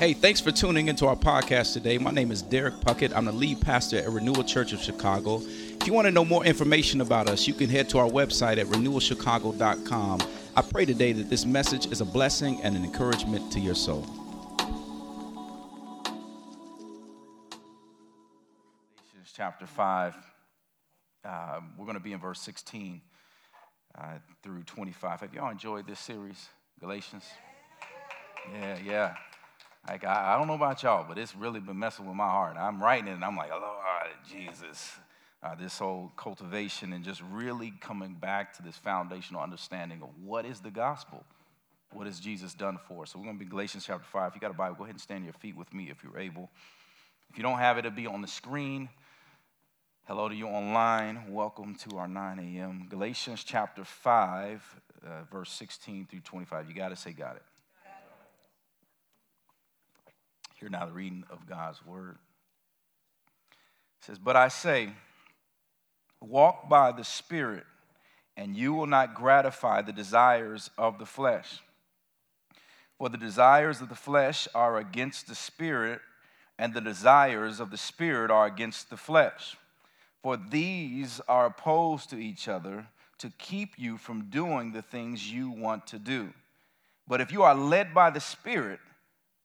Hey, thanks for tuning into our podcast today. My name is Derek Puckett. I'm the lead pastor at Renewal Church of Chicago. If you want to know more information about us, you can head to our website at renewalchicago.com. I pray today that this message is a blessing and an encouragement to your soul. Galatians chapter 5. Uh, we're going to be in verse 16 uh, through 25. Have y'all enjoyed this series, Galatians? Yeah, yeah. Like, I, I, don't know about y'all, but it's really been messing with my heart. I'm writing it and I'm like, Lord Jesus. Uh, this whole cultivation and just really coming back to this foundational understanding of what is the gospel? What has Jesus done for us? So we're going to be Galatians chapter 5. If you got a Bible, go ahead and stand your feet with me if you're able. If you don't have it, it'll be on the screen. Hello to you online. Welcome to our 9 a.m. Galatians chapter 5, uh, verse 16 through 25. You got to say, got it. Hear now the reading of God's word. It says, But I say, walk by the Spirit, and you will not gratify the desires of the flesh. For the desires of the flesh are against the Spirit, and the desires of the Spirit are against the flesh. For these are opposed to each other to keep you from doing the things you want to do. But if you are led by the Spirit,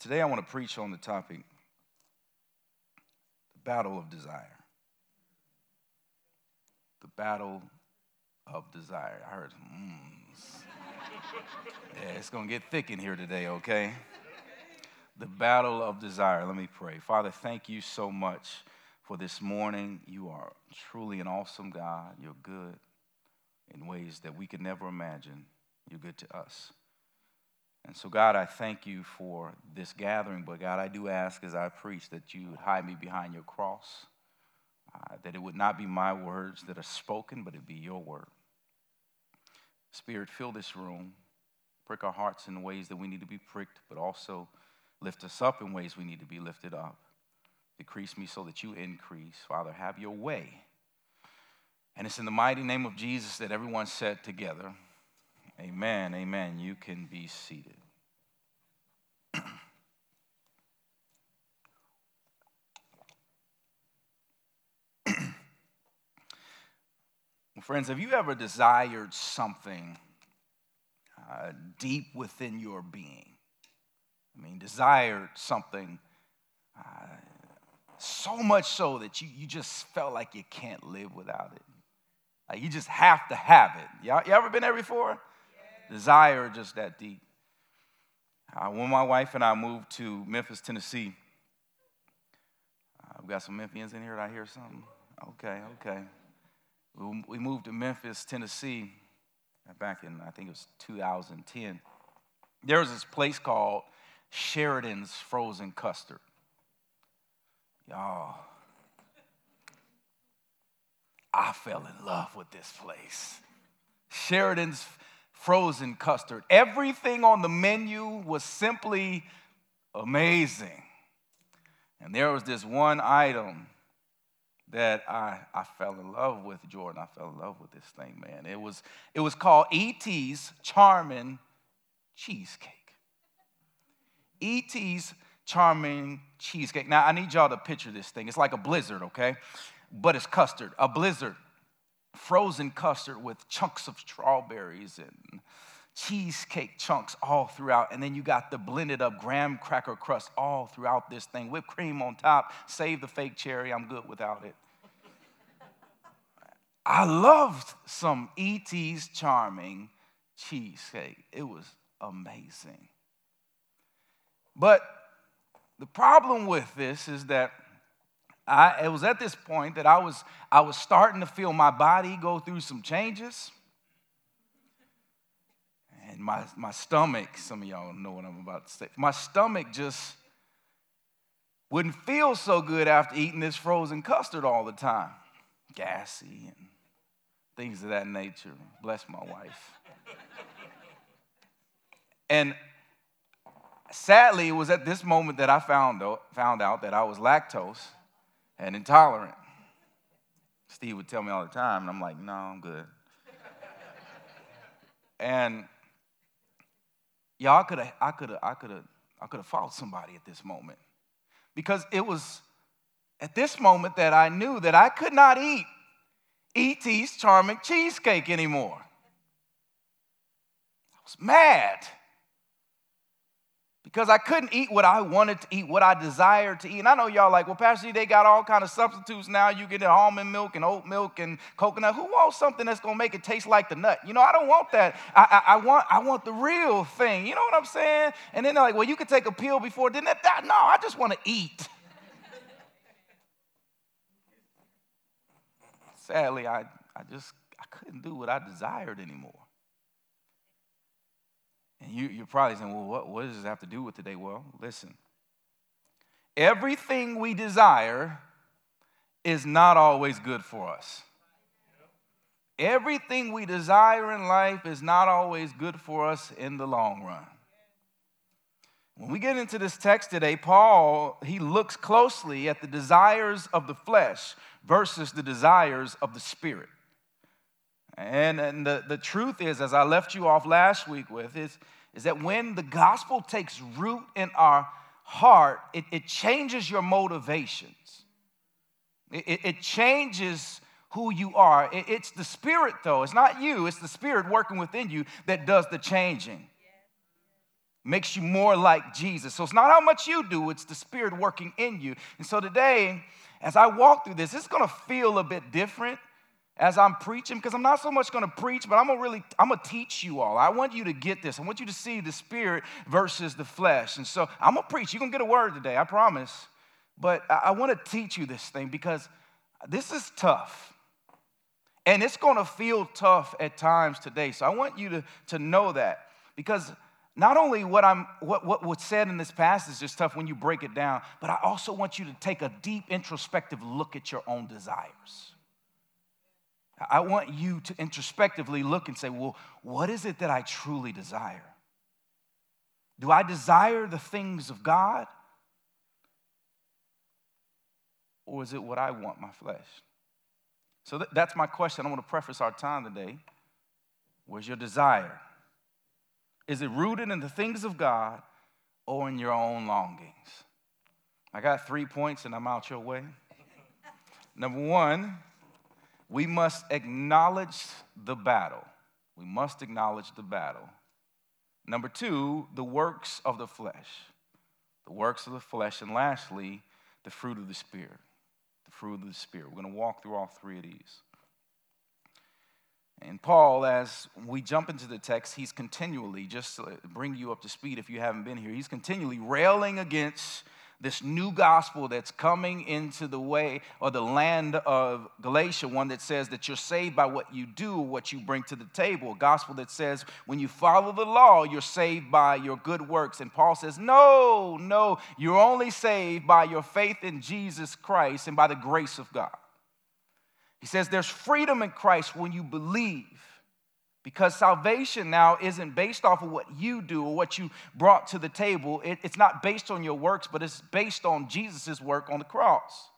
Today I want to preach on the topic the battle of desire. The battle of desire. I heard mms. yeah, it's going to get thick in here today, okay? The battle of desire. Let me pray. Father, thank you so much for this morning. You are truly an awesome God. You're good in ways that we could never imagine. You're good to us. And so, God, I thank you for this gathering. But, God, I do ask as I preach that you would hide me behind your cross, uh, that it would not be my words that are spoken, but it be your word. Spirit, fill this room, prick our hearts in ways that we need to be pricked, but also lift us up in ways we need to be lifted up. Decrease me so that you increase. Father, have your way. And it's in the mighty name of Jesus that everyone said together, Amen. Amen. You can be seated. friends, have you ever desired something uh, deep within your being? I mean, desired something uh, so much so that you, you just felt like you can't live without it. Like you just have to have it. Y'all, you ever been there before? Desire just that deep. Uh, when my wife and I moved to Memphis, Tennessee, uh, we got some Memphians in here. Did I hear something? Okay, okay. We, we moved to Memphis, Tennessee, back in I think it was 2010. There was this place called Sheridan's Frozen Custard. Y'all, I fell in love with this place. Sheridan's frozen custard. Everything on the menu was simply amazing. And there was this one item that I, I fell in love with, Jordan. I fell in love with this thing, man. It was, it was called E.T.'s Charming Cheesecake. E.T.'s Charming Cheesecake. Now, I need y'all to picture this thing. It's like a blizzard, okay? But it's custard, a blizzard frozen custard with chunks of strawberries and cheesecake chunks all throughout, and then you got the blended up graham cracker crust all throughout this thing, whipped cream on top. Save the fake cherry, I'm good without it. I loved some E.T.'s charming cheesecake. It was amazing. But the problem with this is that I, it was at this point that I was, I was starting to feel my body go through some changes. And my, my stomach, some of y'all know what I'm about to say, my stomach just wouldn't feel so good after eating this frozen custard all the time. Gassy and things of that nature. Bless my wife. and sadly, it was at this moment that I found out, found out that I was lactose and intolerant. Steve would tell me all the time, and I'm like, no, I'm good. and y'all, I could have, I could have, I could have, I could have fought somebody at this moment. Because it was at this moment that I knew that I could not eat E.T.'s charming cheesecake anymore. I was mad because I couldn't eat what I wanted to eat, what I desired to eat. And I know y'all like, well, Pastor, they got all kind of substitutes now. You get almond milk and oat milk and coconut. Who wants something that's gonna make it taste like the nut? You know, I don't want that. I, I, I want I want the real thing. You know what I'm saying? And then they're like, well, you could take a pill before. Didn't that, that no, I just want to eat. Sadly, I, I just I couldn't do what I desired anymore. And you, you're probably saying, well, what, what does this have to do with today? Well, listen. Everything we desire is not always good for us. Everything we desire in life is not always good for us in the long run. When we get into this text today, Paul, he looks closely at the desires of the flesh versus the desires of the spirit. And, and the, the truth is, as I left you off last week with, is, is that when the gospel takes root in our heart, it, it changes your motivations. It, it, it changes who you are. It, it's the spirit, though. It's not you, it's the spirit working within you that does the changing. Makes you more like Jesus. So it's not how much you do, it's the spirit working in you. And so today, as I walk through this, it's gonna feel a bit different as I'm preaching because I'm not so much going to preach, but I'm going to really I'm going to teach you all. I want you to get this. I want you to see the spirit versus the flesh. And so I'm going to preach. You're going to get a word today, I promise. But I, want to teach you this thing because this is tough. And it's going to feel tough at times today. So I want you to, to know that because not only what I'm what, what was said in this passage is tough when you break it down, but I also want you to take a deep introspective look at your own desires. I want you to introspectively look and say, well, what is it that I truly desire? Do I desire the things of God? Or is it what I want, my flesh? So th- that's my question. I want to preface our time today. Where's your desire? Is it rooted in the things of God or in your own longings? I got three points and I'm out your way. Number one, we must acknowledge the battle. We must acknowledge the battle. Number two, the works of the flesh. The works of the flesh. And lastly, the fruit of the Spirit. The fruit of the Spirit. We're going to walk through all three of these. And Paul, as we jump into the text, he's continually, just to bring you up to speed if you haven't been here, he's continually railing against this new gospel that's coming into the way or the land of Galatia, one that says that you're saved by what you do, what you bring to the table, a gospel that says when you follow the law, you're saved by your good works. And Paul says, no, no, you're only saved by your faith in Jesus Christ and by the grace of God. He says there's freedom in Christ when you believe. Because salvation now isn't based off of what you do or what you brought to the table. It, it's not based on your works, but it's based on Jesus' work on the cross.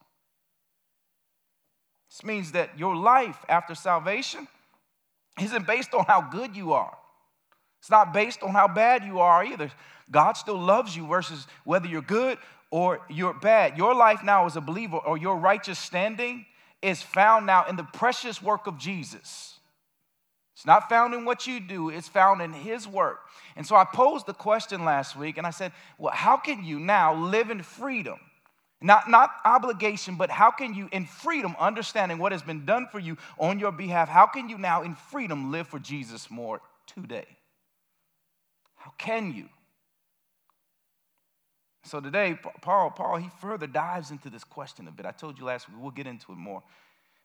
This means that your life after salvation isn't based on how good you are. It's not based on how bad you are either. God still loves you versus whether you're good or you're bad. Your life now as a believer or your righteous standing is found now in the precious work of Jesus. It's not found in what you do, it's found in His work. And so I posed the question last week and I said, Well, how can you now live in freedom? Not, not obligation, but how can you, in freedom, understanding what has been done for you on your behalf, how can you now, in freedom, live for Jesus more today? How can you? So today, Paul, Paul, he further dives into this question a bit. I told you last week, we'll get into it more.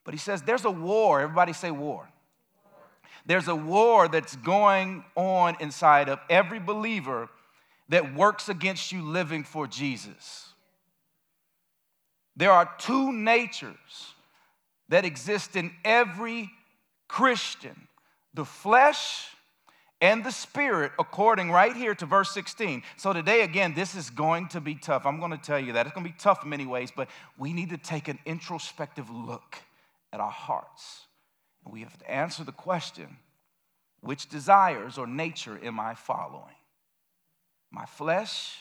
But he says, There's a war. Everybody say war. There's a war that's going on inside of every believer that works against you living for Jesus. There are two natures that exist in every Christian the flesh and the spirit, according right here to verse 16. So, today, again, this is going to be tough. I'm going to tell you that. It's going to be tough in many ways, but we need to take an introspective look at our hearts. We have to answer the question which desires or nature am I following? My flesh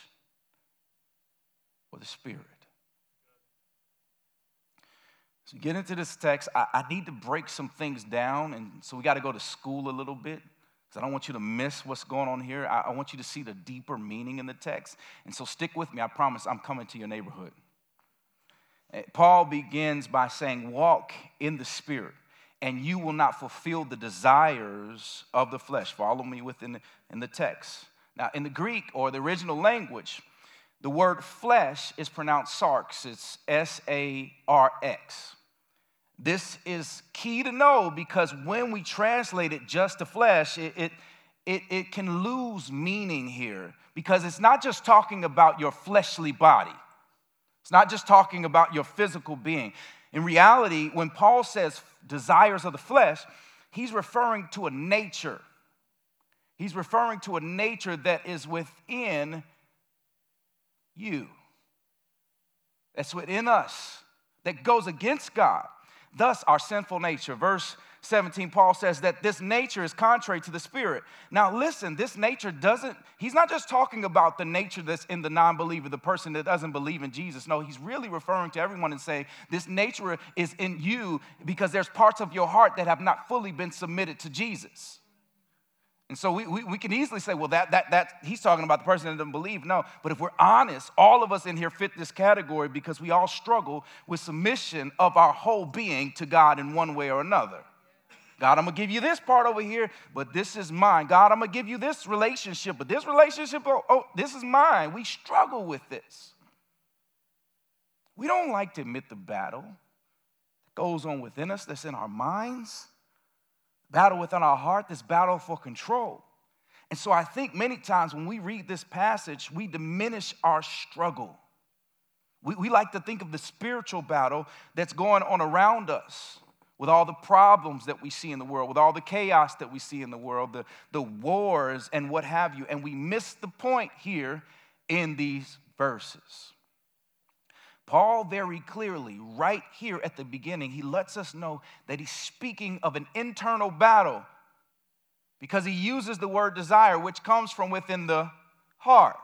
or the spirit? So, get into this text. I, I need to break some things down, and so we got to go to school a little bit because I don't want you to miss what's going on here. I, I want you to see the deeper meaning in the text. And so, stick with me. I promise I'm coming to your neighborhood. Eh, Paul begins by saying, Walk in the Spirit and you will not fulfill the desires of the flesh. Follow me within in the text. Now, in the Greek or the original language, the word flesh is pronounced sarx. It's S A R X. This is key to know because when we translate it just to flesh, it, it, it, it can lose meaning here because it's not just talking about your fleshly body, it's not just talking about your physical being. In reality, when Paul says desires of the flesh, he's referring to a nature. He's referring to a nature that is within you, that's within us, that goes against God. Thus, our sinful nature. Verse 17, Paul says that this nature is contrary to the spirit. Now, listen, this nature doesn't, he's not just talking about the nature that's in the non believer, the person that doesn't believe in Jesus. No, he's really referring to everyone and saying this nature is in you because there's parts of your heart that have not fully been submitted to Jesus. And so we, we, we, can easily say, well, that, that, that, he's talking about the person that doesn't believe. No, but if we're honest, all of us in here fit this category because we all struggle with submission of our whole being to God in one way or another. God, I'm gonna give you this part over here, but this is mine. God, I'm gonna give you this relationship, but this relationship, oh, oh, this is mine. We struggle with this. We don't like to admit the battle that goes on within us, that's in our minds, battle within our heart, this battle for control. And so I think many times when we read this passage, we diminish our struggle. We, we like to think of the spiritual battle that's going on around us with all the problems that we see in the world, with all the chaos that we see in the world, the, the wars and what have you. And we miss the point here in these verses. Paul, very clearly, right here at the beginning, he lets us know that he's speaking of an internal battle because he uses the word desire, which comes from within the heart.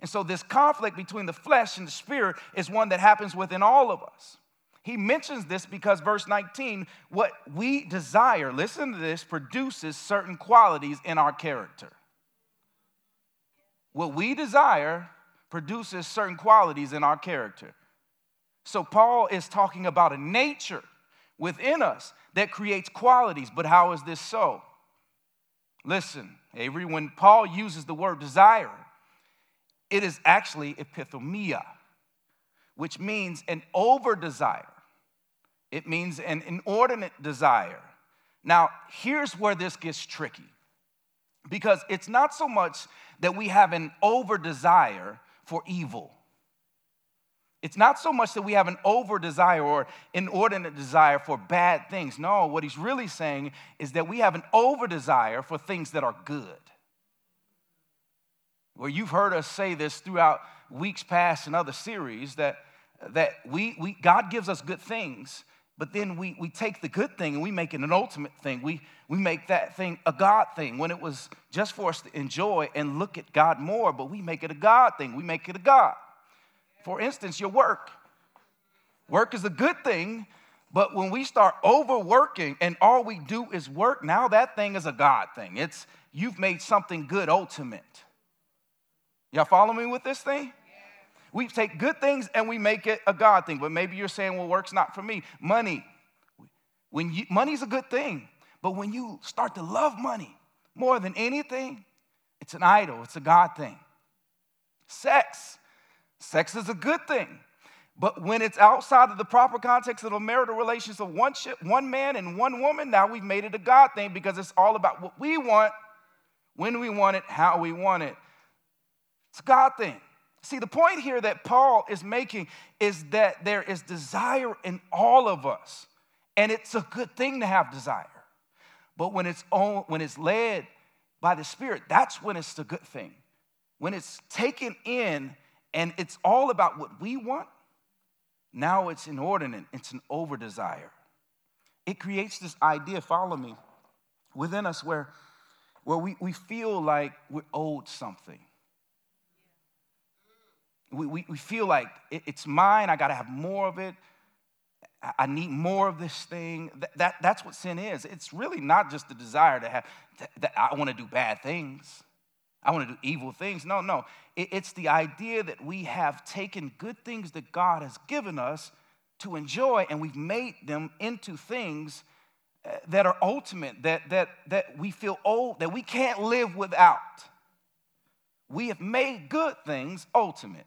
And so, this conflict between the flesh and the spirit is one that happens within all of us. He mentions this because verse 19, what we desire, listen to this, produces certain qualities in our character. What we desire produces certain qualities in our character. So Paul is talking about a nature within us that creates qualities, but how is this so? Listen, Avery, when Paul uses the word desire, it is actually epithumia, which means an over desire it means an inordinate desire. Now, here's where this gets tricky because it's not so much that we have an over desire for evil. It's not so much that we have an over desire or inordinate desire for bad things. No, what he's really saying is that we have an over desire for things that are good. Well, you've heard us say this throughout weeks past and other series that, that we, we, God gives us good things, but then we, we take the good thing and we make it an ultimate thing. We, we make that thing a God thing when it was just for us to enjoy and look at God more, but we make it a God thing. We make it a God. For instance, your work. Work is a good thing, But when we start overworking and all we do is work, now that thing is a God thing. It's you've made something good ultimate. Y'all follow me with this thing? We take good things and we make it a God thing. But maybe you're saying, well, work's not for me. Money. When you, money's a good thing, but when you start to love money more than anything, it's an idol, it's a God thing. Sex. Sex is a good thing. But when it's outside of the proper context of a marital relationship of one, ship, one man and one woman, now we've made it a God thing because it's all about what we want, when we want it, how we want it. It's a God thing. See, the point here that Paul is making is that there is desire in all of us, and it's a good thing to have desire. But when it's, on, when it's led by the Spirit, that's when it's the good thing. When it's taken in and it's all about what we want, now it's inordinate, it's an over desire. It creates this idea, follow me, within us where, where we, we feel like we're owed something we, we, we feel like it, it's mine, I gotta have more of it. I need more of this thing. That, that, that's what sin is. It's really not just the desire to have, that I wanna do bad things. I wanna do evil things. No, no. It, it's the idea that we have taken good things that God has given us to enjoy and we've made them into things uh, that are ultimate, that, that, that we feel old, that we can't live without. We have made good things ultimate.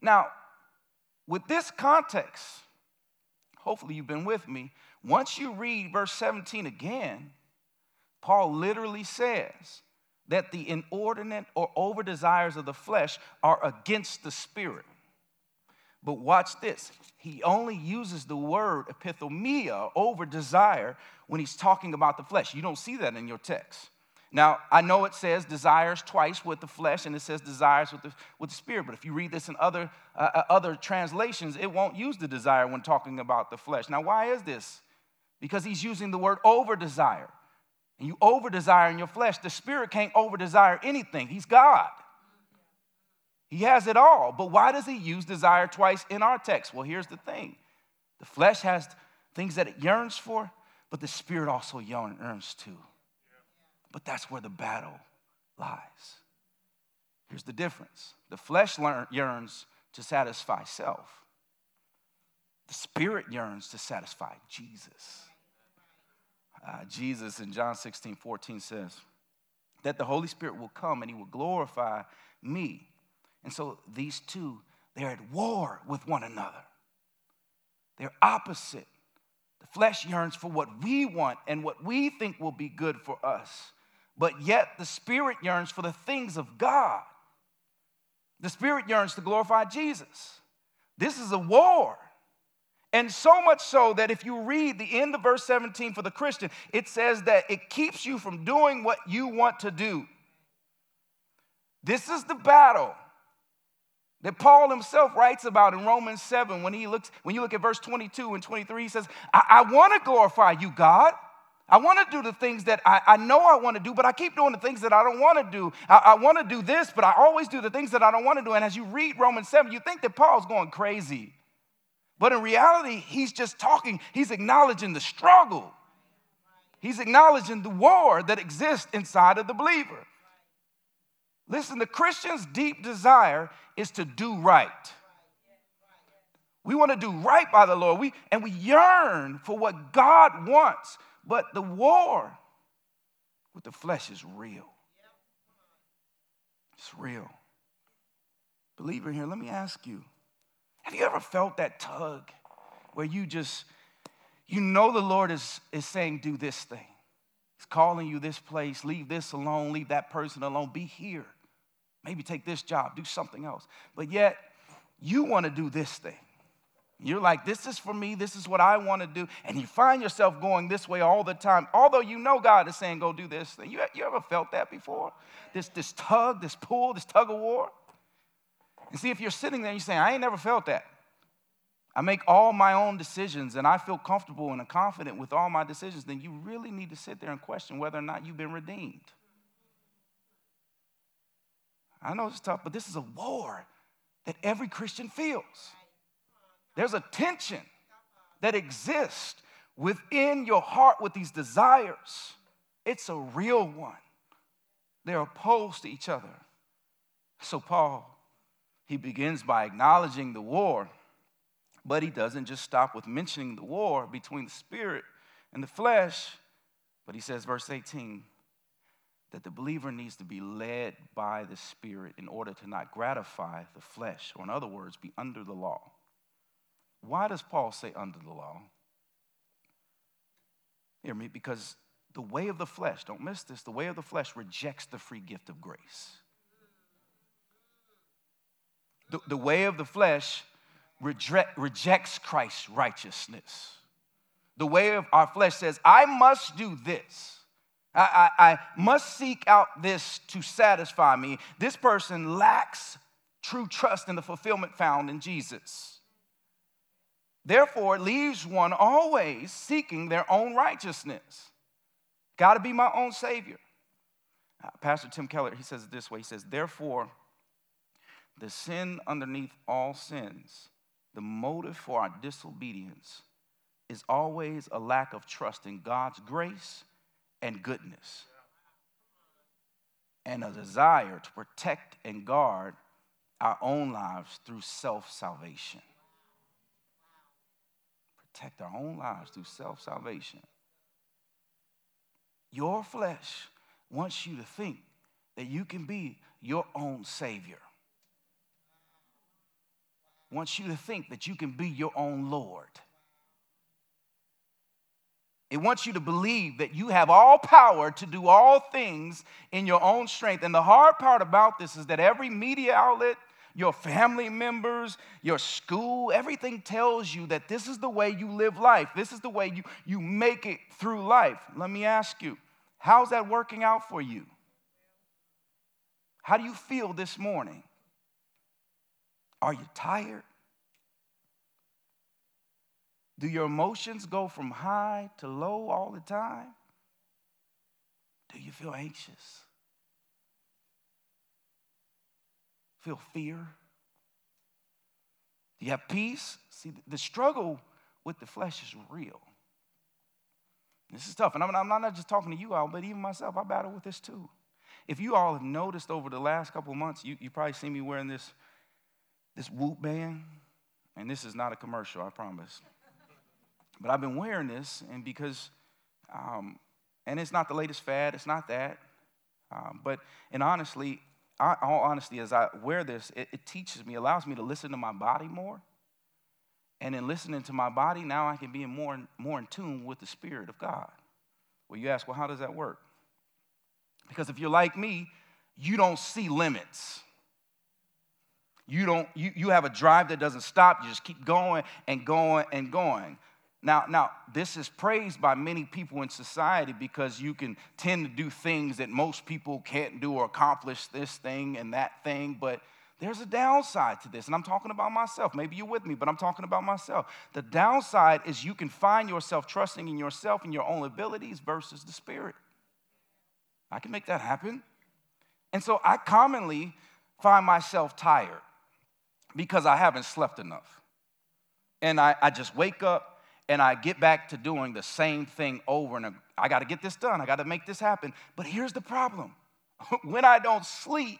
Now, with this context, hopefully you've been with me. Once you read verse 17 again, Paul literally says that the inordinate or over desires of the flesh are against the spirit. But watch this. He only uses the word epithumia, over desire, when he's talking about the flesh. You don't see that in your text. Now, I know it says desires twice with the flesh and it says desires with the, with the spirit, but if you read this in other, uh, uh, other translations, it won't use the desire when talking about the flesh. Now, why is this? Because he's using the word over desire. And you over desire in your flesh. The spirit can't over desire anything, he's God. He has it all. But why does he use desire twice in our text? Well, here's the thing the flesh has things that it yearns for, but the spirit also yearns too. But that's where the battle lies. Here's the difference the flesh yearns to satisfy self, the spirit yearns to satisfy Jesus. Uh, Jesus in John 16 14 says that the Holy Spirit will come and he will glorify me. And so these two, they're at war with one another. They're opposite. The flesh yearns for what we want and what we think will be good for us but yet the Spirit yearns for the things of God. The Spirit yearns to glorify Jesus. This is a war. And so much so that if you read the end of verse 17 for the Christian, it says that it keeps you from doing what you want to do. This is the battle that Paul himself writes about in Romans 7 when he looks, when you look at verse 22 and 23, he says, I, I want to glorify you, God. I want to do the things that I, I know I want to do, but I keep doing the things that I don't want to do. I, I want to do this, but I always do the things that I don't want to do. And as you read Romans 7, you think that Paul's going crazy. But in reality, he's just talking, he's acknowledging the struggle. He's acknowledging the war that exists inside of the believer. Listen, the Christian's deep desire is to do right. We want to do right by the Lord. We, and we yearn for what God wants. But the war with the flesh is real. It's real. Believer here, let me ask you have you ever felt that tug where you just, you know, the Lord is, is saying, do this thing? He's calling you this place, leave this alone, leave that person alone, be here. Maybe take this job, do something else. But yet, you want to do this thing. You're like, this is for me, this is what I want to do. And you find yourself going this way all the time, although you know God is saying, go do this thing. You, you ever felt that before? This, this tug, this pull, this tug of war? And see, if you're sitting there and you're saying, I ain't never felt that. I make all my own decisions and I feel comfortable and confident with all my decisions, then you really need to sit there and question whether or not you've been redeemed. I know it's tough, but this is a war that every Christian feels. There's a tension that exists within your heart with these desires, it's a real one. They're opposed to each other. So, Paul, he begins by acknowledging the war, but he doesn't just stop with mentioning the war between the spirit and the flesh. But he says, verse 18, that the believer needs to be led by the Spirit in order to not gratify the flesh, or in other words, be under the law. Why does Paul say under the law? Hear me, because the way of the flesh, don't miss this, the way of the flesh rejects the free gift of grace. The, the way of the flesh reject, rejects Christ's righteousness. The way of our flesh says, I must do this. I, I, I must seek out this to satisfy me. This person lacks true trust in the fulfillment found in Jesus. Therefore, it leaves one always seeking their own righteousness. Got to be my own Savior. Uh, Pastor Tim Keller, he says it this way He says, Therefore, the sin underneath all sins, the motive for our disobedience, is always a lack of trust in God's grace and goodness, and a desire to protect and guard our own lives through self salvation. Protect our own lives through self salvation. Your flesh wants you to think that you can be your own Savior. Wants you to think that you can be your own Lord. It wants you to believe that you have all power to do all things in your own strength. And the hard part about this is that every media outlet, your family members, your school, everything tells you that this is the way you live life. This is the way you, you make it through life. Let me ask you, how's that working out for you? How do you feel this morning? Are you tired? Do your emotions go from high to low all the time? Do you feel anxious? Feel fear? Do you have peace? See, the struggle with the flesh is real. This is tough. And I'm, not just talking to you all, but even myself, I battle with this too. If you all have noticed over the last couple months, you, you probably see me wearing this, this Whoop band. And this is not a commercial, I promise. But I've been wearing this, and because, um, and it's not the latest fad, it's not that. Um, but, and honestly, All honesty, as I wear this, it, it teaches me, allows me to listen to my body more. And in listening to my body, now I can be more, more in tune with the Spirit of God. Well, you ask, well, how does that work? Because if you're like me, you don't see limits. You don't, you, you have a drive that doesn't stop. You just keep going and going and going. Now, now, this is praised by many people in society because you can tend to do things that most people can't do or accomplish this thing and that thing, but there's a downside to this. And I'm talking about myself. Maybe you're with me, but I'm talking about myself. The downside is you can find yourself trusting in yourself and your own abilities versus the Spirit. I can make that happen. And so I commonly find myself tired because I haven't slept enough. And I, I just wake up and I get back to doing the same thing over and over. I got to get this done. I got to make this happen. But here's the problem when I don't sleep,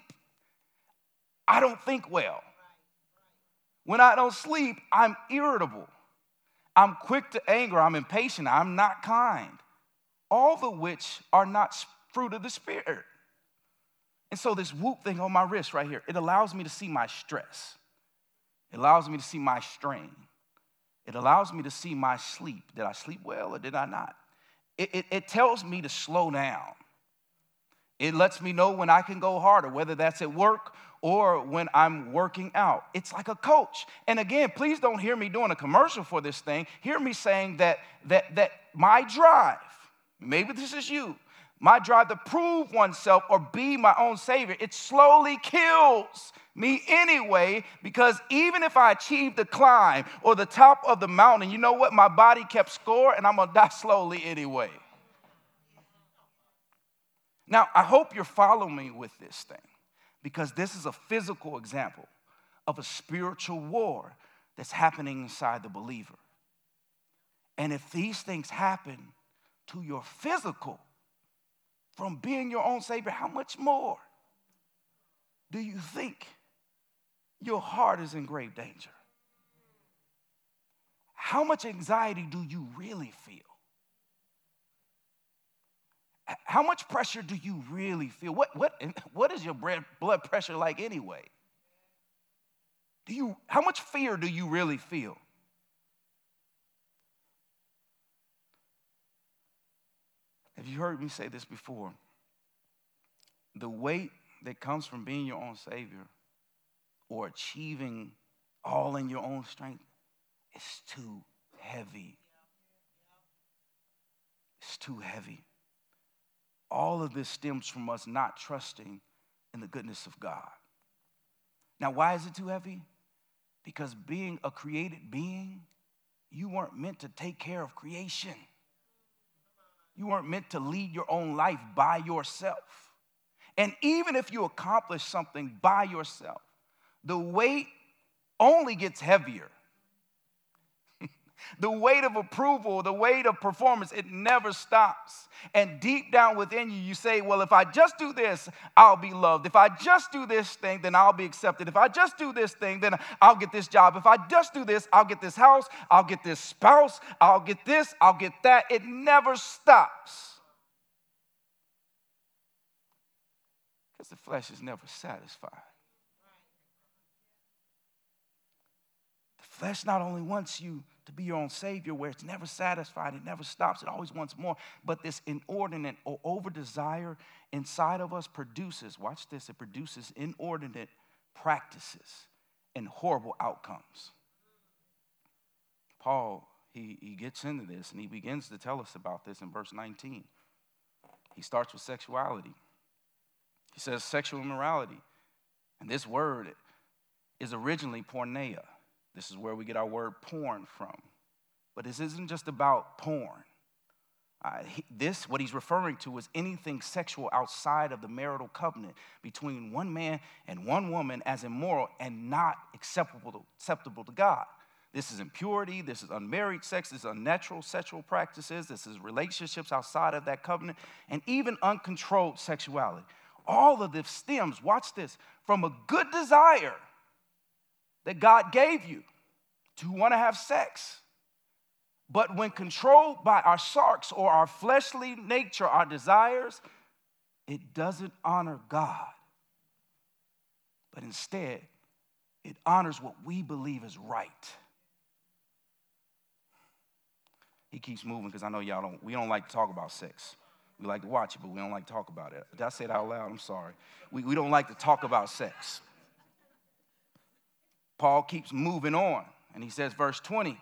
I don't think well. When I don't sleep, I'm irritable. I'm quick to anger. I'm impatient. I'm not kind. All of which are not fruit of the Spirit. And so, this whoop thing on my wrist right here, it allows me to see my stress. It allows me to see my strain. It allows me to see my sleep. Did I sleep well or did I not? It, it, it, tells me to slow down. It lets me know when I can go harder, whether that's at work or when I'm working out. It's like a coach. And again, please don't hear me doing a commercial for this thing. Hear me saying that, that, that my drive, maybe this is you, my drive to prove oneself or be my own savior, it slowly kills me anyway because even if I achieve the climb or the top of the mountain, you know what? My body kept score and I'm gonna die slowly anyway. Now, I hope you're following me with this thing because this is a physical example of a spiritual war that's happening inside the believer. And if these things happen to your physical from being your own Savior, how much more do you think your heart is in grave danger? How much anxiety do you really feel? How much pressure do you really feel? What, what, what is your blood pressure like anyway? Do you, how much fear do you really feel? Have you heard me say this before? The weight that comes from being your own Savior or achieving all in your own strength is too heavy. It's too heavy. All of this stems from us not trusting in the goodness of God. Now, why is it too heavy? Because being a created being, you weren't meant to take care of creation. You weren't meant to lead your own life by yourself. And even if you accomplish something by yourself, the weight only gets heavier. The weight of approval, the weight of performance, it never stops. And deep down within you, you say, Well, if I just do this, I'll be loved. If I just do this thing, then I'll be accepted. If I just do this thing, then I'll get this job. If I just do this, I'll get this house, I'll get this spouse, I'll get this, I'll get that. It never stops. Because the flesh is never satisfied. The flesh not only wants you to be your own savior where it's never satisfied, it never stops, it always wants more. But this inordinate or over desire inside of us produces, watch this, it produces inordinate practices and horrible outcomes. Paul, he, he gets into this and he begins to tell us about this in verse 19. He starts with sexuality. He says sexual immorality. And this word is originally porneia. This is where we get our word porn from. But this isn't just about porn. Uh, he, this, what he's referring to, is anything sexual outside of the marital covenant between one man and one woman as immoral and not acceptable to, acceptable to God. This is impurity, this is unmarried sex, this is unnatural sexual practices, this is relationships outside of that covenant, and even uncontrolled sexuality. All of this stems, watch this, from a good desire that God gave you to want to have sex. But when controlled by our sarx or our fleshly nature, our desires, it doesn't honor God. But instead, it honors what we believe is right. He keeps moving because I know y'all don't, we don't like to talk about sex. We like to watch it, but we don't like to talk about it. Did I say it out loud? I'm sorry. We, we don't like to talk about sex. Paul keeps moving on, and he says, verse 20,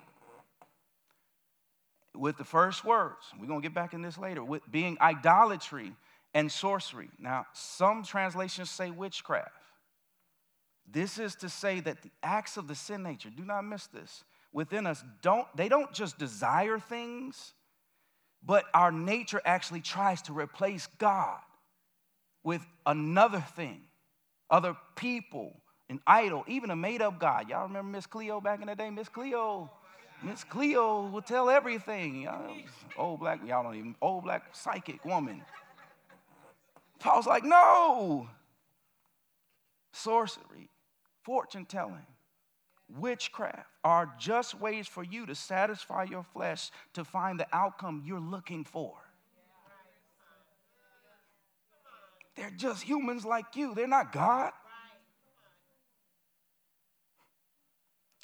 with the first words, we're going to get back in this later, with being idolatry and sorcery. Now, some translations say witchcraft. This is to say that the acts of the sin nature, do not miss this, within us don't they don't just desire things, but our nature actually tries to replace God with another thing, other people, an idol, even a made up God. Y'all remember Miss Cleo back in the day? Miss Cleo. Miss Cleo would tell everything. Old black, y'all don't even, old black psychic woman. Paul's like, no. Sorcery, fortune telling, witchcraft are just ways for you to satisfy your flesh to find the outcome you're looking for. They're just humans like you, they're not God.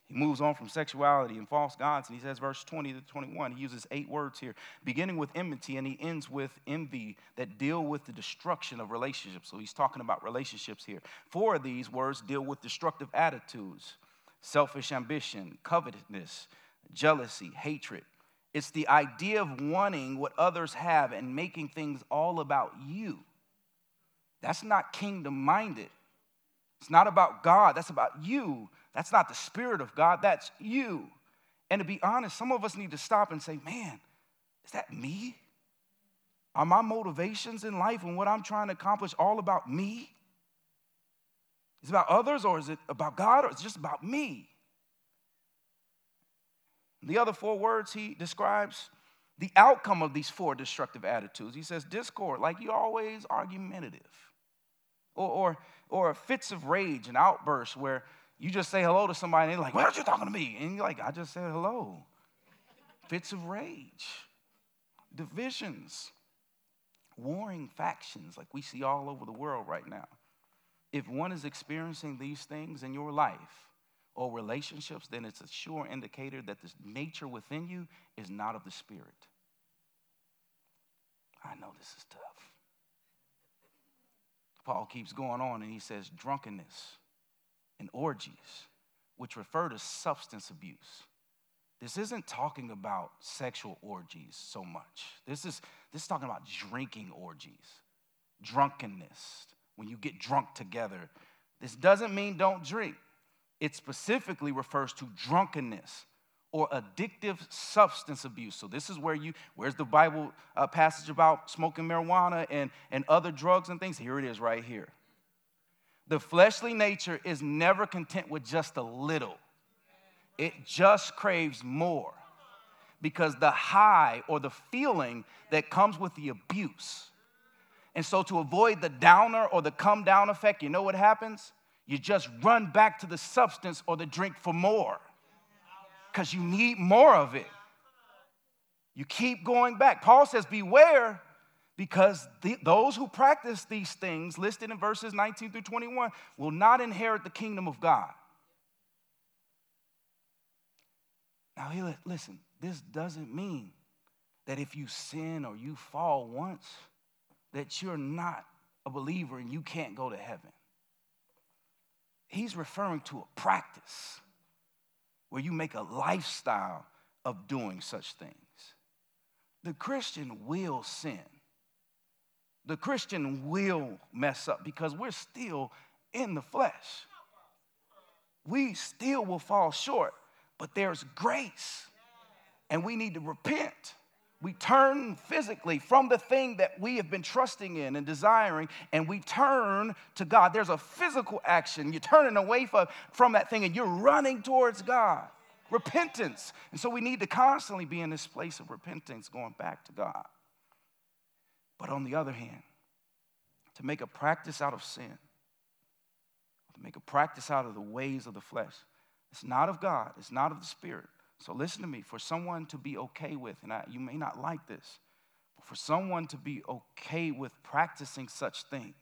He moves on from sexuality and false gods, and he says, verse 20 to 21, he uses eight words here, beginning with enmity, and he ends with envy that deal with the destruction of relationships. So he's talking about relationships here. Four of these words deal with destructive attitudes selfish ambition, covetousness, jealousy, hatred. It's the idea of wanting what others have and making things all about you. That's not kingdom minded. It's not about God, that's about you. That's not the Spirit of God, that's you. And to be honest, some of us need to stop and say, man, is that me? Are my motivations in life and what I'm trying to accomplish all about me? Is it about others or is it about God or is it just about me? The other four words he describes the outcome of these four destructive attitudes. He says discord, like you're always argumentative, or, or, or fits of rage and outbursts where you just say hello to somebody and they're like, Why aren't you talking to me? And you're like, I just said hello. fits of rage, divisions, warring factions like we see all over the world right now. If one is experiencing these things in your life, or relationships, then it's a sure indicator that the nature within you is not of the Spirit. I know this is tough. Paul keeps going on and he says, drunkenness and orgies, which refer to substance abuse. This isn't talking about sexual orgies so much. This is, this is talking about drinking orgies, drunkenness, when you get drunk together. This doesn't mean don't drink it specifically refers to drunkenness or addictive substance abuse. So this is where you, where's the Bible uh, passage about smoking marijuana and, and other drugs and things? Here it is right here. The fleshly nature is never content with just a little. It just craves more because the high or the feeling that comes with the abuse. And so, to avoid the downer or the come down effect, you know what happens? you just run back to the substance or the drink for more because you need more of it. You keep going back. Paul says, Beware, because the, those who practice these things listed in verses 19 through 21 will not inherit the kingdom of God. Now, listen, this doesn't mean that if you sin or you fall once, that you're not a believer and you can't go to heaven he's referring to a practice where you make a lifestyle of doing such things. The Christian will sin. The Christian will mess up because we're still in the flesh. We still will fall short, but there's grace, and we need to repent. We turn physically from the thing that we have been trusting in and desiring, and we turn to God. There's a physical action. You're turning away from, that thing and you're running towards God. Repentance. And so we need to constantly be in this place of repentance, going back to God. But on the other hand, to make a practice out of sin, to make a practice out of the ways of the flesh, it's not of God, it's not of the Spirit. So listen to me. For someone to be okay with, and I, you may not like this, but for someone to be okay with practicing such things,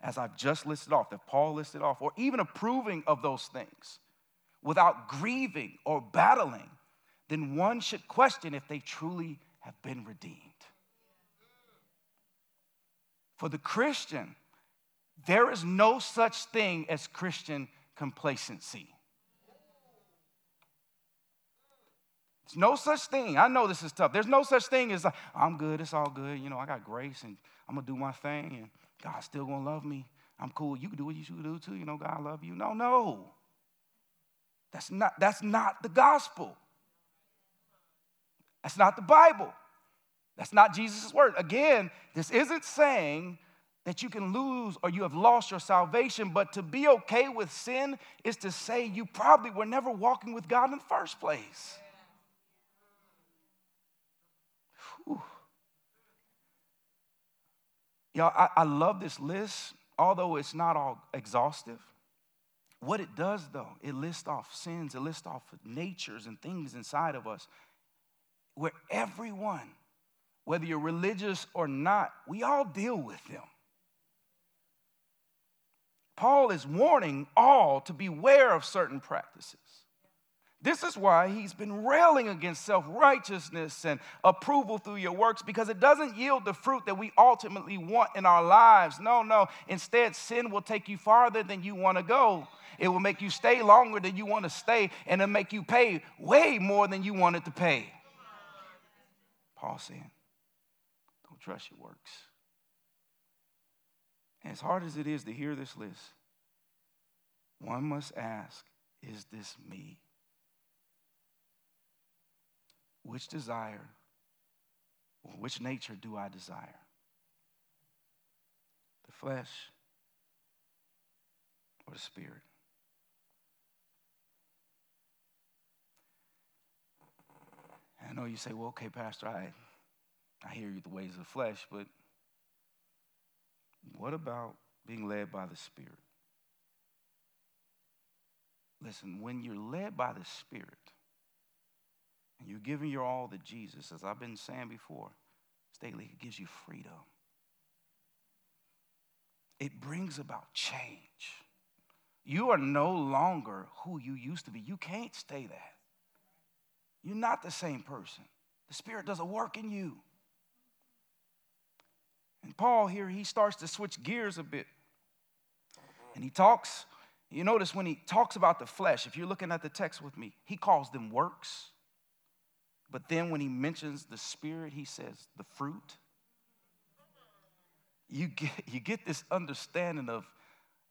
as I've just listed off, that Paul listed off, or even approving of those things, without grieving or battling, then one should question if they truly have been redeemed. For the Christian, there is no such thing as Christian complacency. There's no such thing. I know this is tough. There's no such thing as like, I'm good, it's all good. You know, I got grace and I'm gonna do my thing and God's still gonna love me. I'm cool. You can do what you should do too. You know, God love you. No, no. That's not, that's not the gospel. That's not the Bible. That's not Jesus' word. Again, this isn't saying that you can lose or you have lost your salvation, but to be okay with sin is to say you probably were never walking with God in the first place. Y'all, I, I love this list, although it's not all exhaustive. What it does, though, it lists off sins, it lists off natures and things inside of us where everyone, whether you're religious or not, we all deal with them. Paul is warning all to beware of certain practices. This is why he's been railing against self righteousness and approval through your works because it doesn't yield the fruit that we ultimately want in our lives. No, no. Instead, sin will take you farther than you want to go. It will make you stay longer than you want to stay, and it'll make you pay way more than you wanted to pay. Paul saying, trust your works. As hard as it is to hear this list, one must ask, is this me? Which desire, which nature do I desire? The flesh or the spirit? I know you say, well, okay, Pastor, I, I hear you the ways of the flesh, but what about being led by the Spirit? Listen, when you're led by the Spirit and you're giving your all to Jesus, as I've been saying before, Staley, it gives you freedom. It brings about change. You are no longer who you used to be. You can't stay that. You're not the same person. The Spirit does a work in you. And Paul here, he starts to switch gears a bit. And he talks, you notice when he talks about the flesh, if you're looking at the text with me, he calls them works. But then when he mentions the Spirit, he says the fruit. You get, you get this understanding of,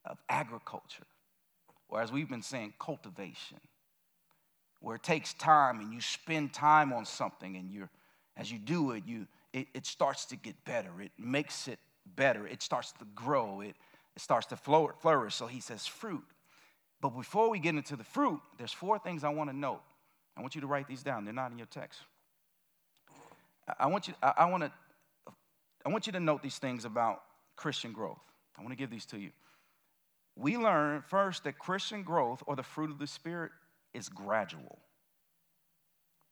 of agriculture, or as we've been saying, cultivation where it takes time and you spend time on something and you're as you do it you it, it starts to get better. It makes it better. It starts to grow. It, it starts to flourish. So he says fruit. But before we get into the fruit there's four things i want to note. I want you to write these down. They're not in your text. I want you i, I want to i want you to note these things about christian growth. I want to give these to you. We learn first that christian growth or the fruit of the spirit is gradual,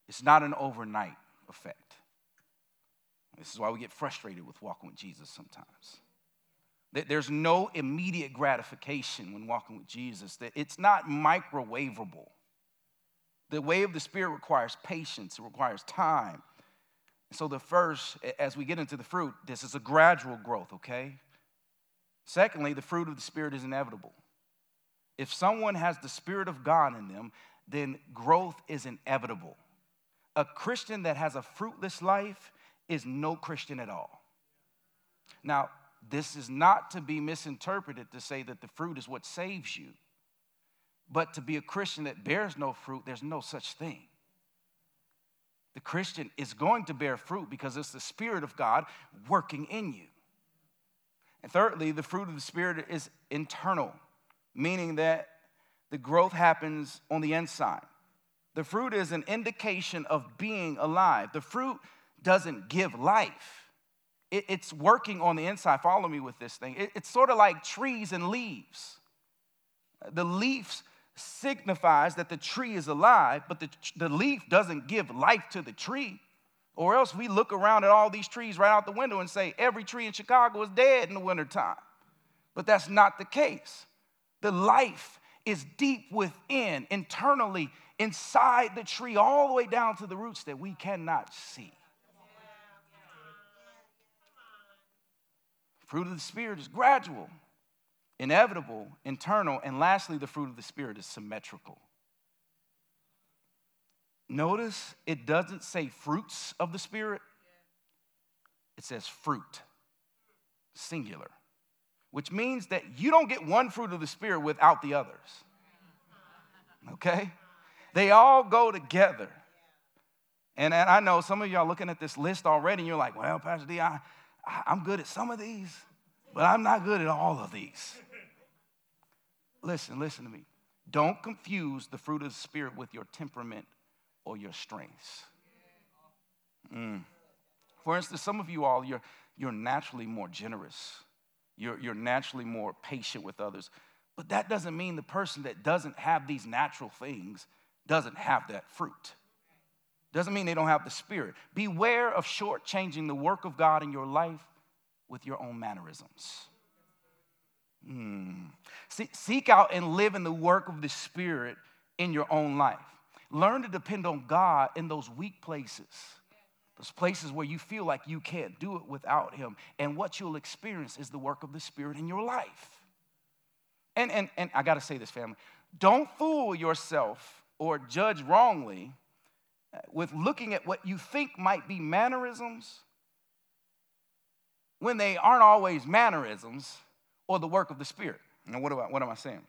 it's not an overnight effect. This is why we get frustrated with walking with Jesus sometimes. That There's no immediate gratification when walking with Jesus, that it's not microwavable. The way of the Spirit requires patience, it requires time. So, the first, as we get into the fruit, this is a gradual growth, okay? Secondly, the fruit of the Spirit is inevitable. If someone has the Spirit of God in them, then growth is inevitable. A Christian that has a fruitless life is no Christian at all. Now, this is not to be misinterpreted to say that the fruit is what saves you, but to be a Christian that bears no fruit, there's no such thing. The Christian is going to bear fruit because it's the Spirit of God working in you. And thirdly, the fruit of the Spirit is internal meaning that the growth happens on the inside. The fruit is an indication of being alive. The fruit doesn't give life, it, it's working on the inside. Follow me with this thing. It, it's sort of like trees and leaves. The leaves signifies that the tree is alive, but the, the leaf doesn't give life to the tree. Or else we look around at all these trees right out the window and say every tree in Chicago is dead in the wintertime. But that's not the case. The life is deep within, internally, inside the tree, all the way down to the roots that we cannot see. Fruit of the Spirit is gradual, inevitable, internal, and lastly, the fruit of the Spirit is symmetrical. Notice it doesn't say fruits of the Spirit, it says fruit, singular which means that you don't get one fruit of the Spirit without the others. Okay? They all go together. And, and I know some of y'all looking at this list already, and you're like, well, Pastor D, I, I'm good at some of these, but I'm not good at all of these. listen, listen to me. Don't confuse the fruit of the Spirit with your temperament or your strengths. Mm. For instance, some of you all, you're, you're naturally more generous you're, you're naturally more patient with others. But that doesn't mean the person that doesn't have these natural things doesn't have that fruit. Doesn't mean they don't have the spirit. Beware of shortchanging the work of God in your life with your own mannerisms. Mm. See, seek out and live in the work of the Spirit in your own life. Learn to depend on God in those weak places. Those places where you feel like you can't do it without Him. And what you'll experience is the work of the Spirit in your life. And, and, and I gotta say this, family. Don't fool yourself or judge wrongly with looking at what you think might be mannerisms when they aren't always mannerisms or the work of the Spirit. Now, what, what am I saying?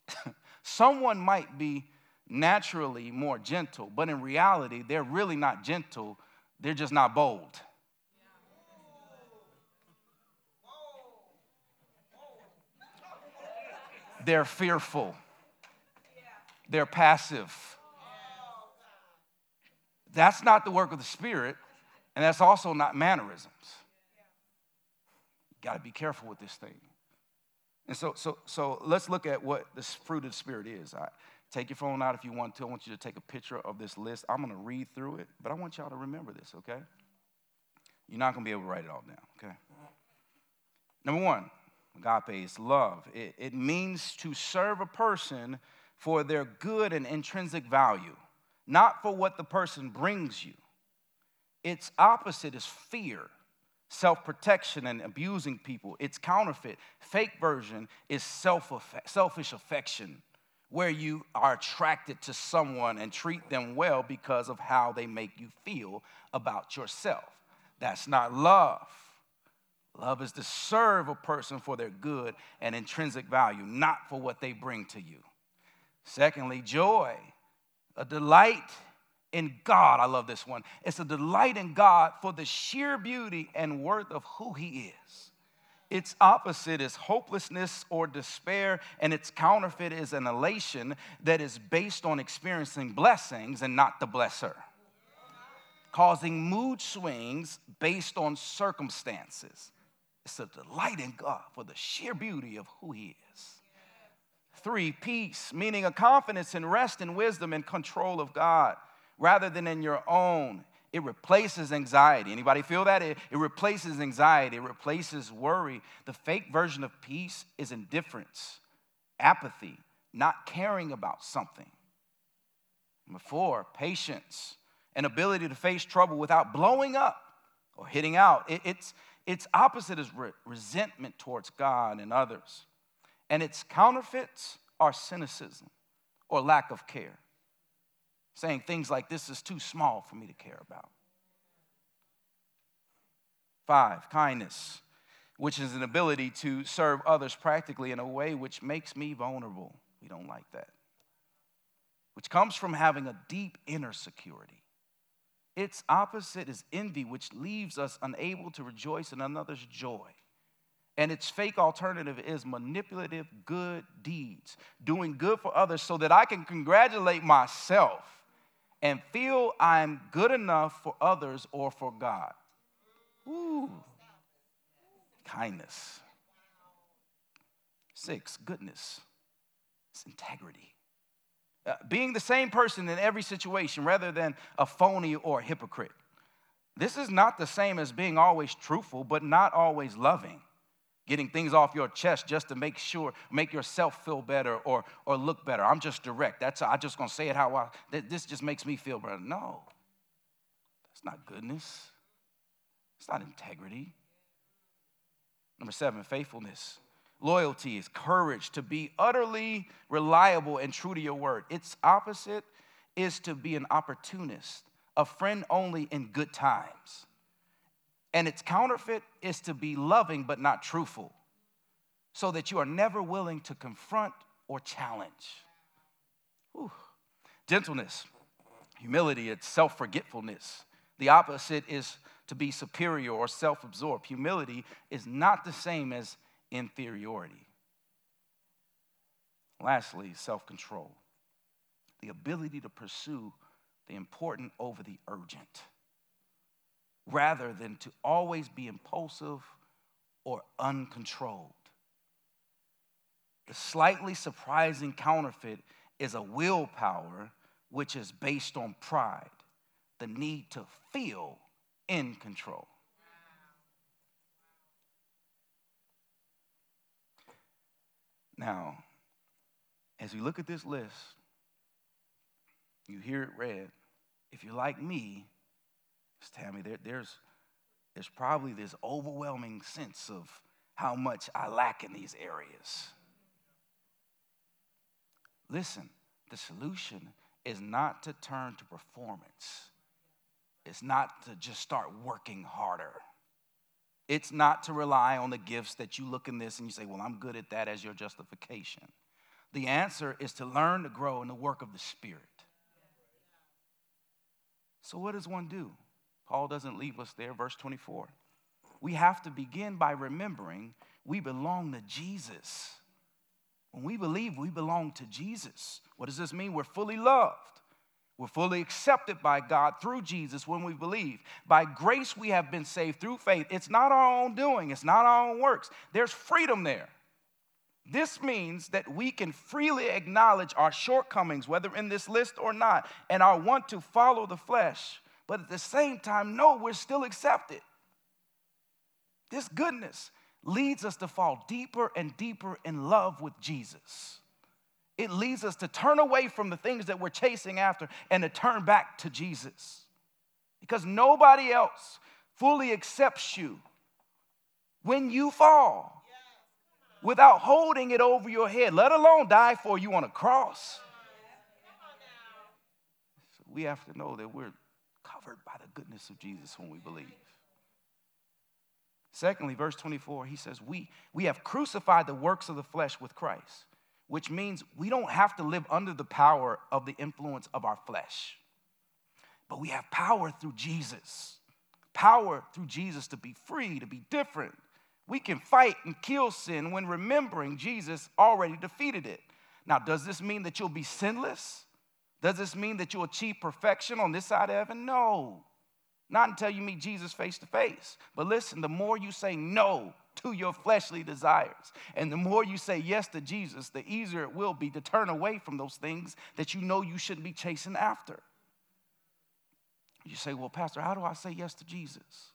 Someone might be naturally more gentle, but in reality, they're really not gentle they're just not bold. They're fearful. They're passive. That's not the work of the Spirit, and that's also not mannerisms. Got to be careful with this thing. And so, so, so let's look at what this fruit of the Spirit is. I, take your phone out if you want to. I want you to take a picture of this list. I'm to read through it, but I want y'all to remember this, okay? You're not to be able to write it all down, okay? Number one, agape is love. It, it means to serve a person for their good and intrinsic value, not for what the person brings you. Its opposite is fear, self protection, and abusing people. Its counterfeit, fake version, is selfish affection, where you are attracted to someone and treat them well because of how they make you feel about yourself. That's not love. Love is to serve a person for their good and intrinsic value, not for what they bring to you. Secondly, joy, a delight in God. I love this one. It's a delight in God for the sheer beauty and worth of who He is. Its opposite is hopelessness or despair, and its counterfeit is an elation that is based on experiencing blessings and not the blesser, causing mood swings based on circumstances. It's a delight in God for the sheer beauty of who He is. Three, peace, meaning a confidence and rest and wisdom and control of God rather than in your own. It replaces anxiety. Anybody feel that? It, it replaces anxiety, it replaces worry. The fake version of peace is indifference, apathy, not caring about something. Number four, patience, an ability to face trouble without blowing up or hitting out. It, it's, its opposite is re- resentment towards God and others. And its counterfeits are cynicism or lack of care saying things like, This is too small for me to care about. Five, kindness, which is an ability to serve others practically in a way which makes me vulnerable. We don't like that. Which comes from having a deep inner security. Its opposite is envy, which leaves us unable to rejoice in another's joy. And its fake alternative is manipulative good deeds, doing good for others so that I can congratulate myself and feel I'm good enough for others or for God. Ooh. Kindness. Six, goodness. It's integrity. Uh, being the same person in every situation rather than a phony or a hypocrite. This is not the same as being always truthful, but not always loving getting things off your chest just to make sure, make yourself feel better or, or look better. I'm just direct. That's I just gonna say it how I this just makes me feel better. No, that's not goodness. It's not integrity. Number seven, faithfulness. Loyalty is courage to be utterly reliable and true to your word. Its opposite is to be an opportunist, a friend only in good times. And its counterfeit is to be loving but not truthful, so that you are never willing to confront or challenge. Whew. Gentleness, humility, it's self forgetfulness. The opposite is to be superior or self absorbed. Humility is not the same as inferiority. Lastly, self control, the ability to pursue the important over the urgent rather than to always be impulsive or uncontrolled. The slightly surprising counterfeit is a willpower which is based on pride, the need to feel in control. Now, as we look at this list, you hear it read. If you're like me, Tammy, there, there's, there's probably this overwhelming sense of how much I lack in these areas. Listen, the solution is not to turn to performance. It's not to just start working harder. It's not to rely on the gifts that you look in this and you say, Well, I'm good at that as your justification. The answer is to learn to grow in the work of the Spirit. So, what does one do? Paul doesn't leave us there. Verse 24. We have to begin by remembering we belong to Jesus. When we believe we belong to Jesus, what does this mean? We're fully loved. We're fully accepted by God through Jesus when we believe. By grace, we have been saved through faith. It's not our own doing, it's not our own works. There's freedom there. This means that we can freely acknowledge our shortcomings, whether in this list or not, and our want to follow the flesh, but at the same time, no, we're still accepted. This goodness leads us to fall deeper and deeper in love with Jesus. It leads us to turn away from the things that we're chasing after and to turn back to Jesus. Because nobody else fully accepts you when you fall without holding it over your head, let alone die for you on a cross. So we have to know that we're covered by the goodness of Jesus when we believe. Secondly, verse 24, he says, we, we have crucified the works of the flesh with Christ, which means we don't have to live under the power of the influence of our flesh. But we have power through Jesus. Power through Jesus to be free, to be different, we can fight and kill sin when remembering Jesus already defeated it. Now, does this mean that you'll be sinless? Does this mean that you'll achieve perfection on this side of heaven? No. Not until you meet Jesus face to face. But listen, the more you say no to your fleshly desires, and the more you say yes to Jesus, the easier it will be to turn away from those things that you know you shouldn't be chasing after. You say, Well, Pastor, how do I say yes to Jesus?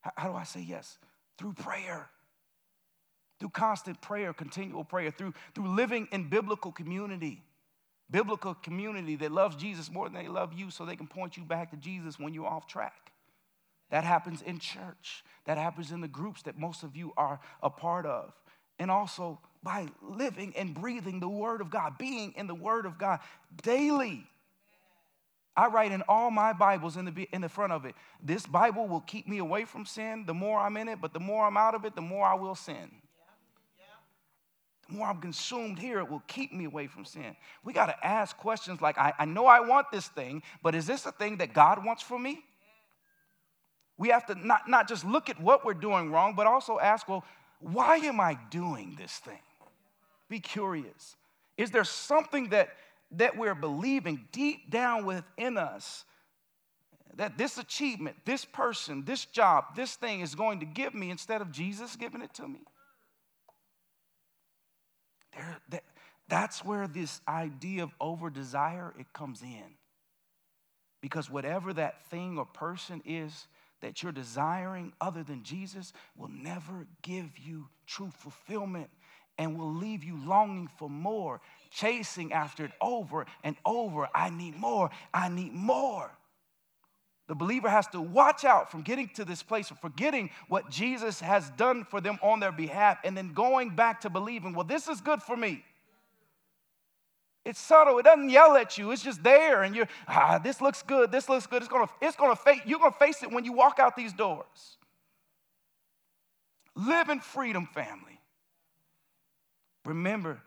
How, do I say yes? through prayer, through constant prayer, continual prayer, through, through living in biblical community. Biblical community that loves Jesus more than they love you so they can point you back to Jesus when you're off track. That happens in church. That happens in the groups that most of you are a part of. And also by living and breathing the Word of God, being in the Word of God daily. I write in all my Bibles in the, in the front of it, this Bible will keep me away from sin the more I'm in it, but the more I'm out of it, the more I will sin. The more I'm consumed here, it will keep me away from sin. We got to ask questions like I, I know I want this thing, but is this a thing that God wants for me? We have to not, not just look at what we're doing wrong, but also ask, well, why am I doing this thing? Be curious. Is there something that that we're believing deep down within us that this achievement, this person, this job, this thing is going to give me instead of Jesus giving it to me. There, that, that's where this idea of over desire it comes in. Because whatever that thing or person is that you're desiring other than Jesus will never give you true fulfillment and will leave you longing for more, chasing after it over and over. I need more. I need more. The believer has to watch out from getting to this place of forgetting what Jesus has done for them on their behalf and then going back to believing, well, this is good for me. It's subtle. It doesn't yell at you. It's just there, and you're, ah, this looks good. This looks good. It's gonna, it's gonna face. You're gonna face it when you walk out these doors. Live in freedom, family. Remember,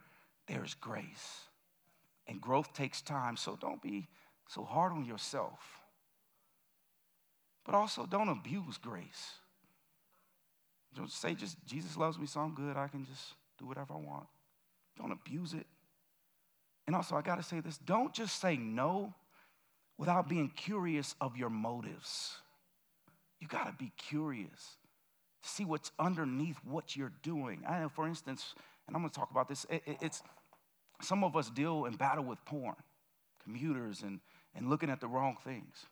there's grace. And growth takes time, so don't be so hard on yourself. But also, don't abuse grace. Don't say just Jesus loves me, so I'm good. I can just do whatever I want. Don't abuse it. And also, I got to say this don't just say no without being curious of your motives. You got to be curious. to See what's underneath what you're doing. I know, for instance, and I'm going to talk about this. It, it, it's some of us deal and battle with porn, computers, and, and looking at the wrong things.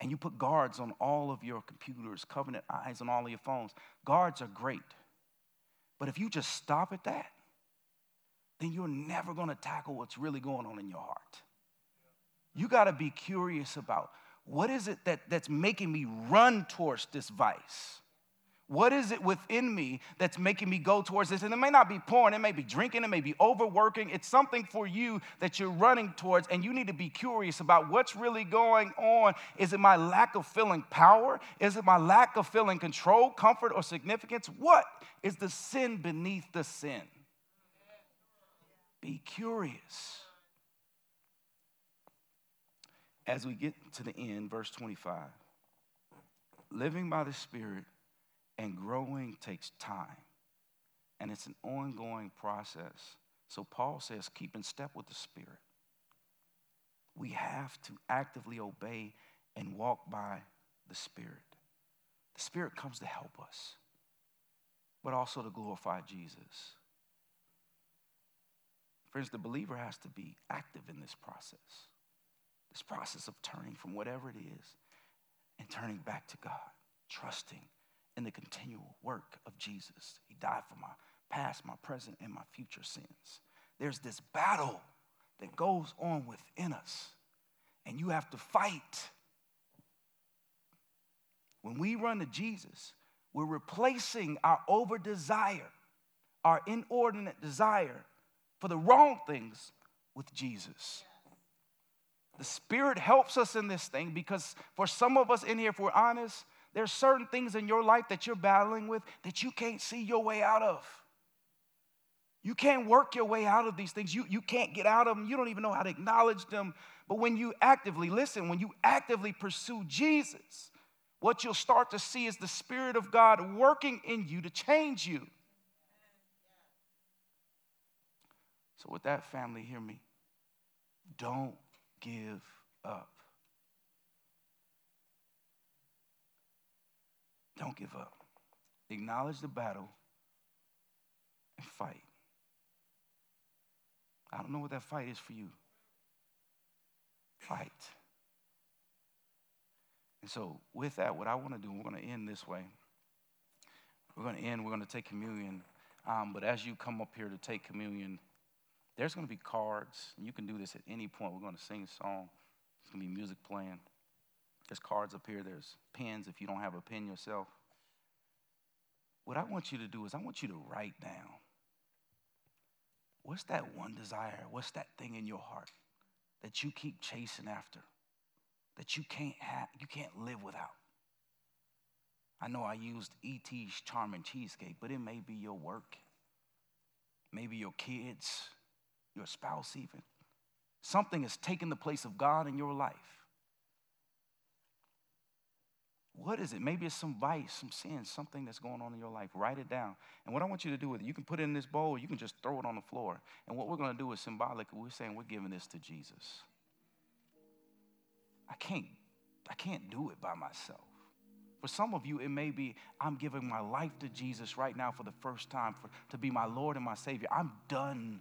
And you put guards on all of your computers, covenant eyes on all of your phones. Guards are great. But if you just stop at that, then you're never going to tackle what's really going on in your heart. You got to be curious about what is it that, that's making me run towards this vice? What is it within me that's making me go towards this? And it may not be porn, it may be drinking, it may be overworking. It's something for you that you're running towards, and you need to be curious about what's really going on. Is it my lack of feeling power? Is it my lack of feeling control, comfort, or significance? What is the sin beneath the sin? Be curious. As we get to the end, verse 25 living by the Spirit and growing takes time, and it's an ongoing process. So Paul says, keep in step with the Spirit. We have to actively obey and walk by the Spirit. The Spirit comes to help us, but also to glorify Jesus. Friends, the believer has to be active in this process. This process of turning from whatever it is and turning back to God, trusting in the continual work of Jesus. He died for my past, my present, and my future sins. There's this battle that goes on within us, and you have to fight. When we run to Jesus, we're replacing our over desire, our inordinate desire for the wrong things with Jesus. The Spirit helps us in this thing because for some of us in here, if we're honest, there's certain things in your life that you're battling with that you can't see your way out of. You can't work your way out of these things. You, you can't get out of them. You don't even know how to acknowledge them. But when you actively listen, when you actively pursue Jesus, what you'll start to see is the Spirit of God working in you to change you. So, with that, family, hear me. Don't give up. Don't give up. Acknowledge the battle and fight. I don't know what that fight is for you. Fight. And so, with that, what I want to do, we're going to end this way. We're going to end, we're going to take communion. Um, but as you come up here to take communion, there's going to be cards. You can do this at any point. We're going to sing a song, there's going to be music playing. There's cards up here, there's pens if you don't have a pen yourself. What I want you to do is, I want you to write down what's that one desire? What's that thing in your heart that you keep chasing after, that you can't have, you can't live without? I know I used E.T.'s charming cheesecake, but it may be your work, maybe your kids, your spouse, even. Something has taken the place of God in your life. What is it? Maybe it's some vice, some sin, something that's going on in your life. Write it down. And what I want you to do with it, you can put it in this bowl, you can just throw it on the floor. And what we're going to do is symbolic. We're saying we're giving this to Jesus. I can't, I can't do it by myself. For some of you, it may be I'm giving my life to Jesus right now for the first time for, to be my Lord and my Savior. I'm done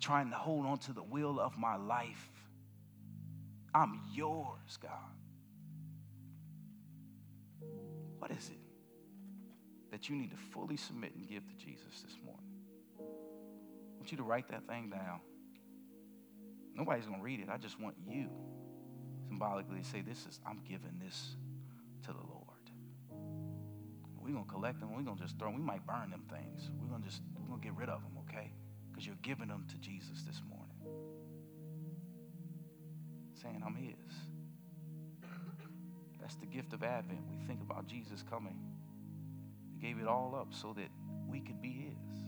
trying to hold on to the will of my life. I'm yours, God. What is it that you need to fully submit and give to Jesus this morning? I want you to write that thing down. Nobody's going to read it. I just want you symbolically to say, This is, I'm giving this to the Lord. We're going to collect them. We're going to just throw them. We might burn them things. We're going to just, we're going to get rid of them, okay? Because you're giving them to Jesus this morning. Saying, I'm His. That's the gift of Advent. We think about Jesus coming. He gave it all up so that we could be His.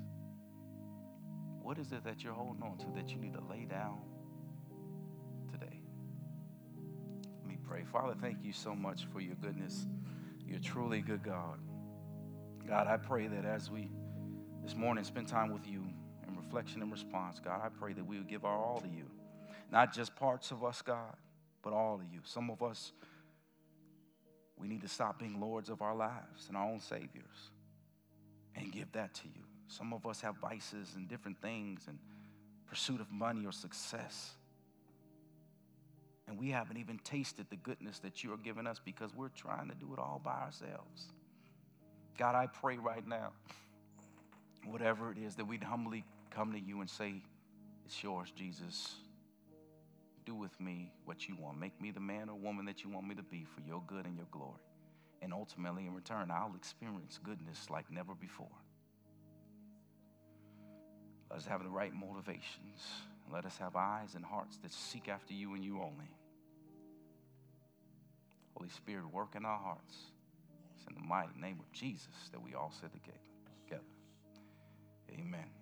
What is it that you're holding on to that you need to lay down today? Let me pray. Father, thank you so much for your goodness. You're truly good God. God, I pray that as we this morning spend time with you in reflection and response, God, I pray that we would give our all to you. Not just parts of us, God, but all of you. Some of us we need to stop being lords of our lives and our own saviors and give that to you. Some of us have vices and different things and pursuit of money or success. And we haven't even tasted the goodness that you are giving us because we're trying to do it all by ourselves. God, I pray right now, whatever it is, that we'd humbly come to you and say, It's yours, Jesus do with me what you want. Make me the man or woman that you want me to be for your good and your glory. And ultimately, in return, I'll experience goodness like never before. Let us have the right motivations. Let us have eyes and hearts that seek after you and you only. Holy Spirit, work in our hearts. It's in the mighty name of Jesus that we all sit together. Amen.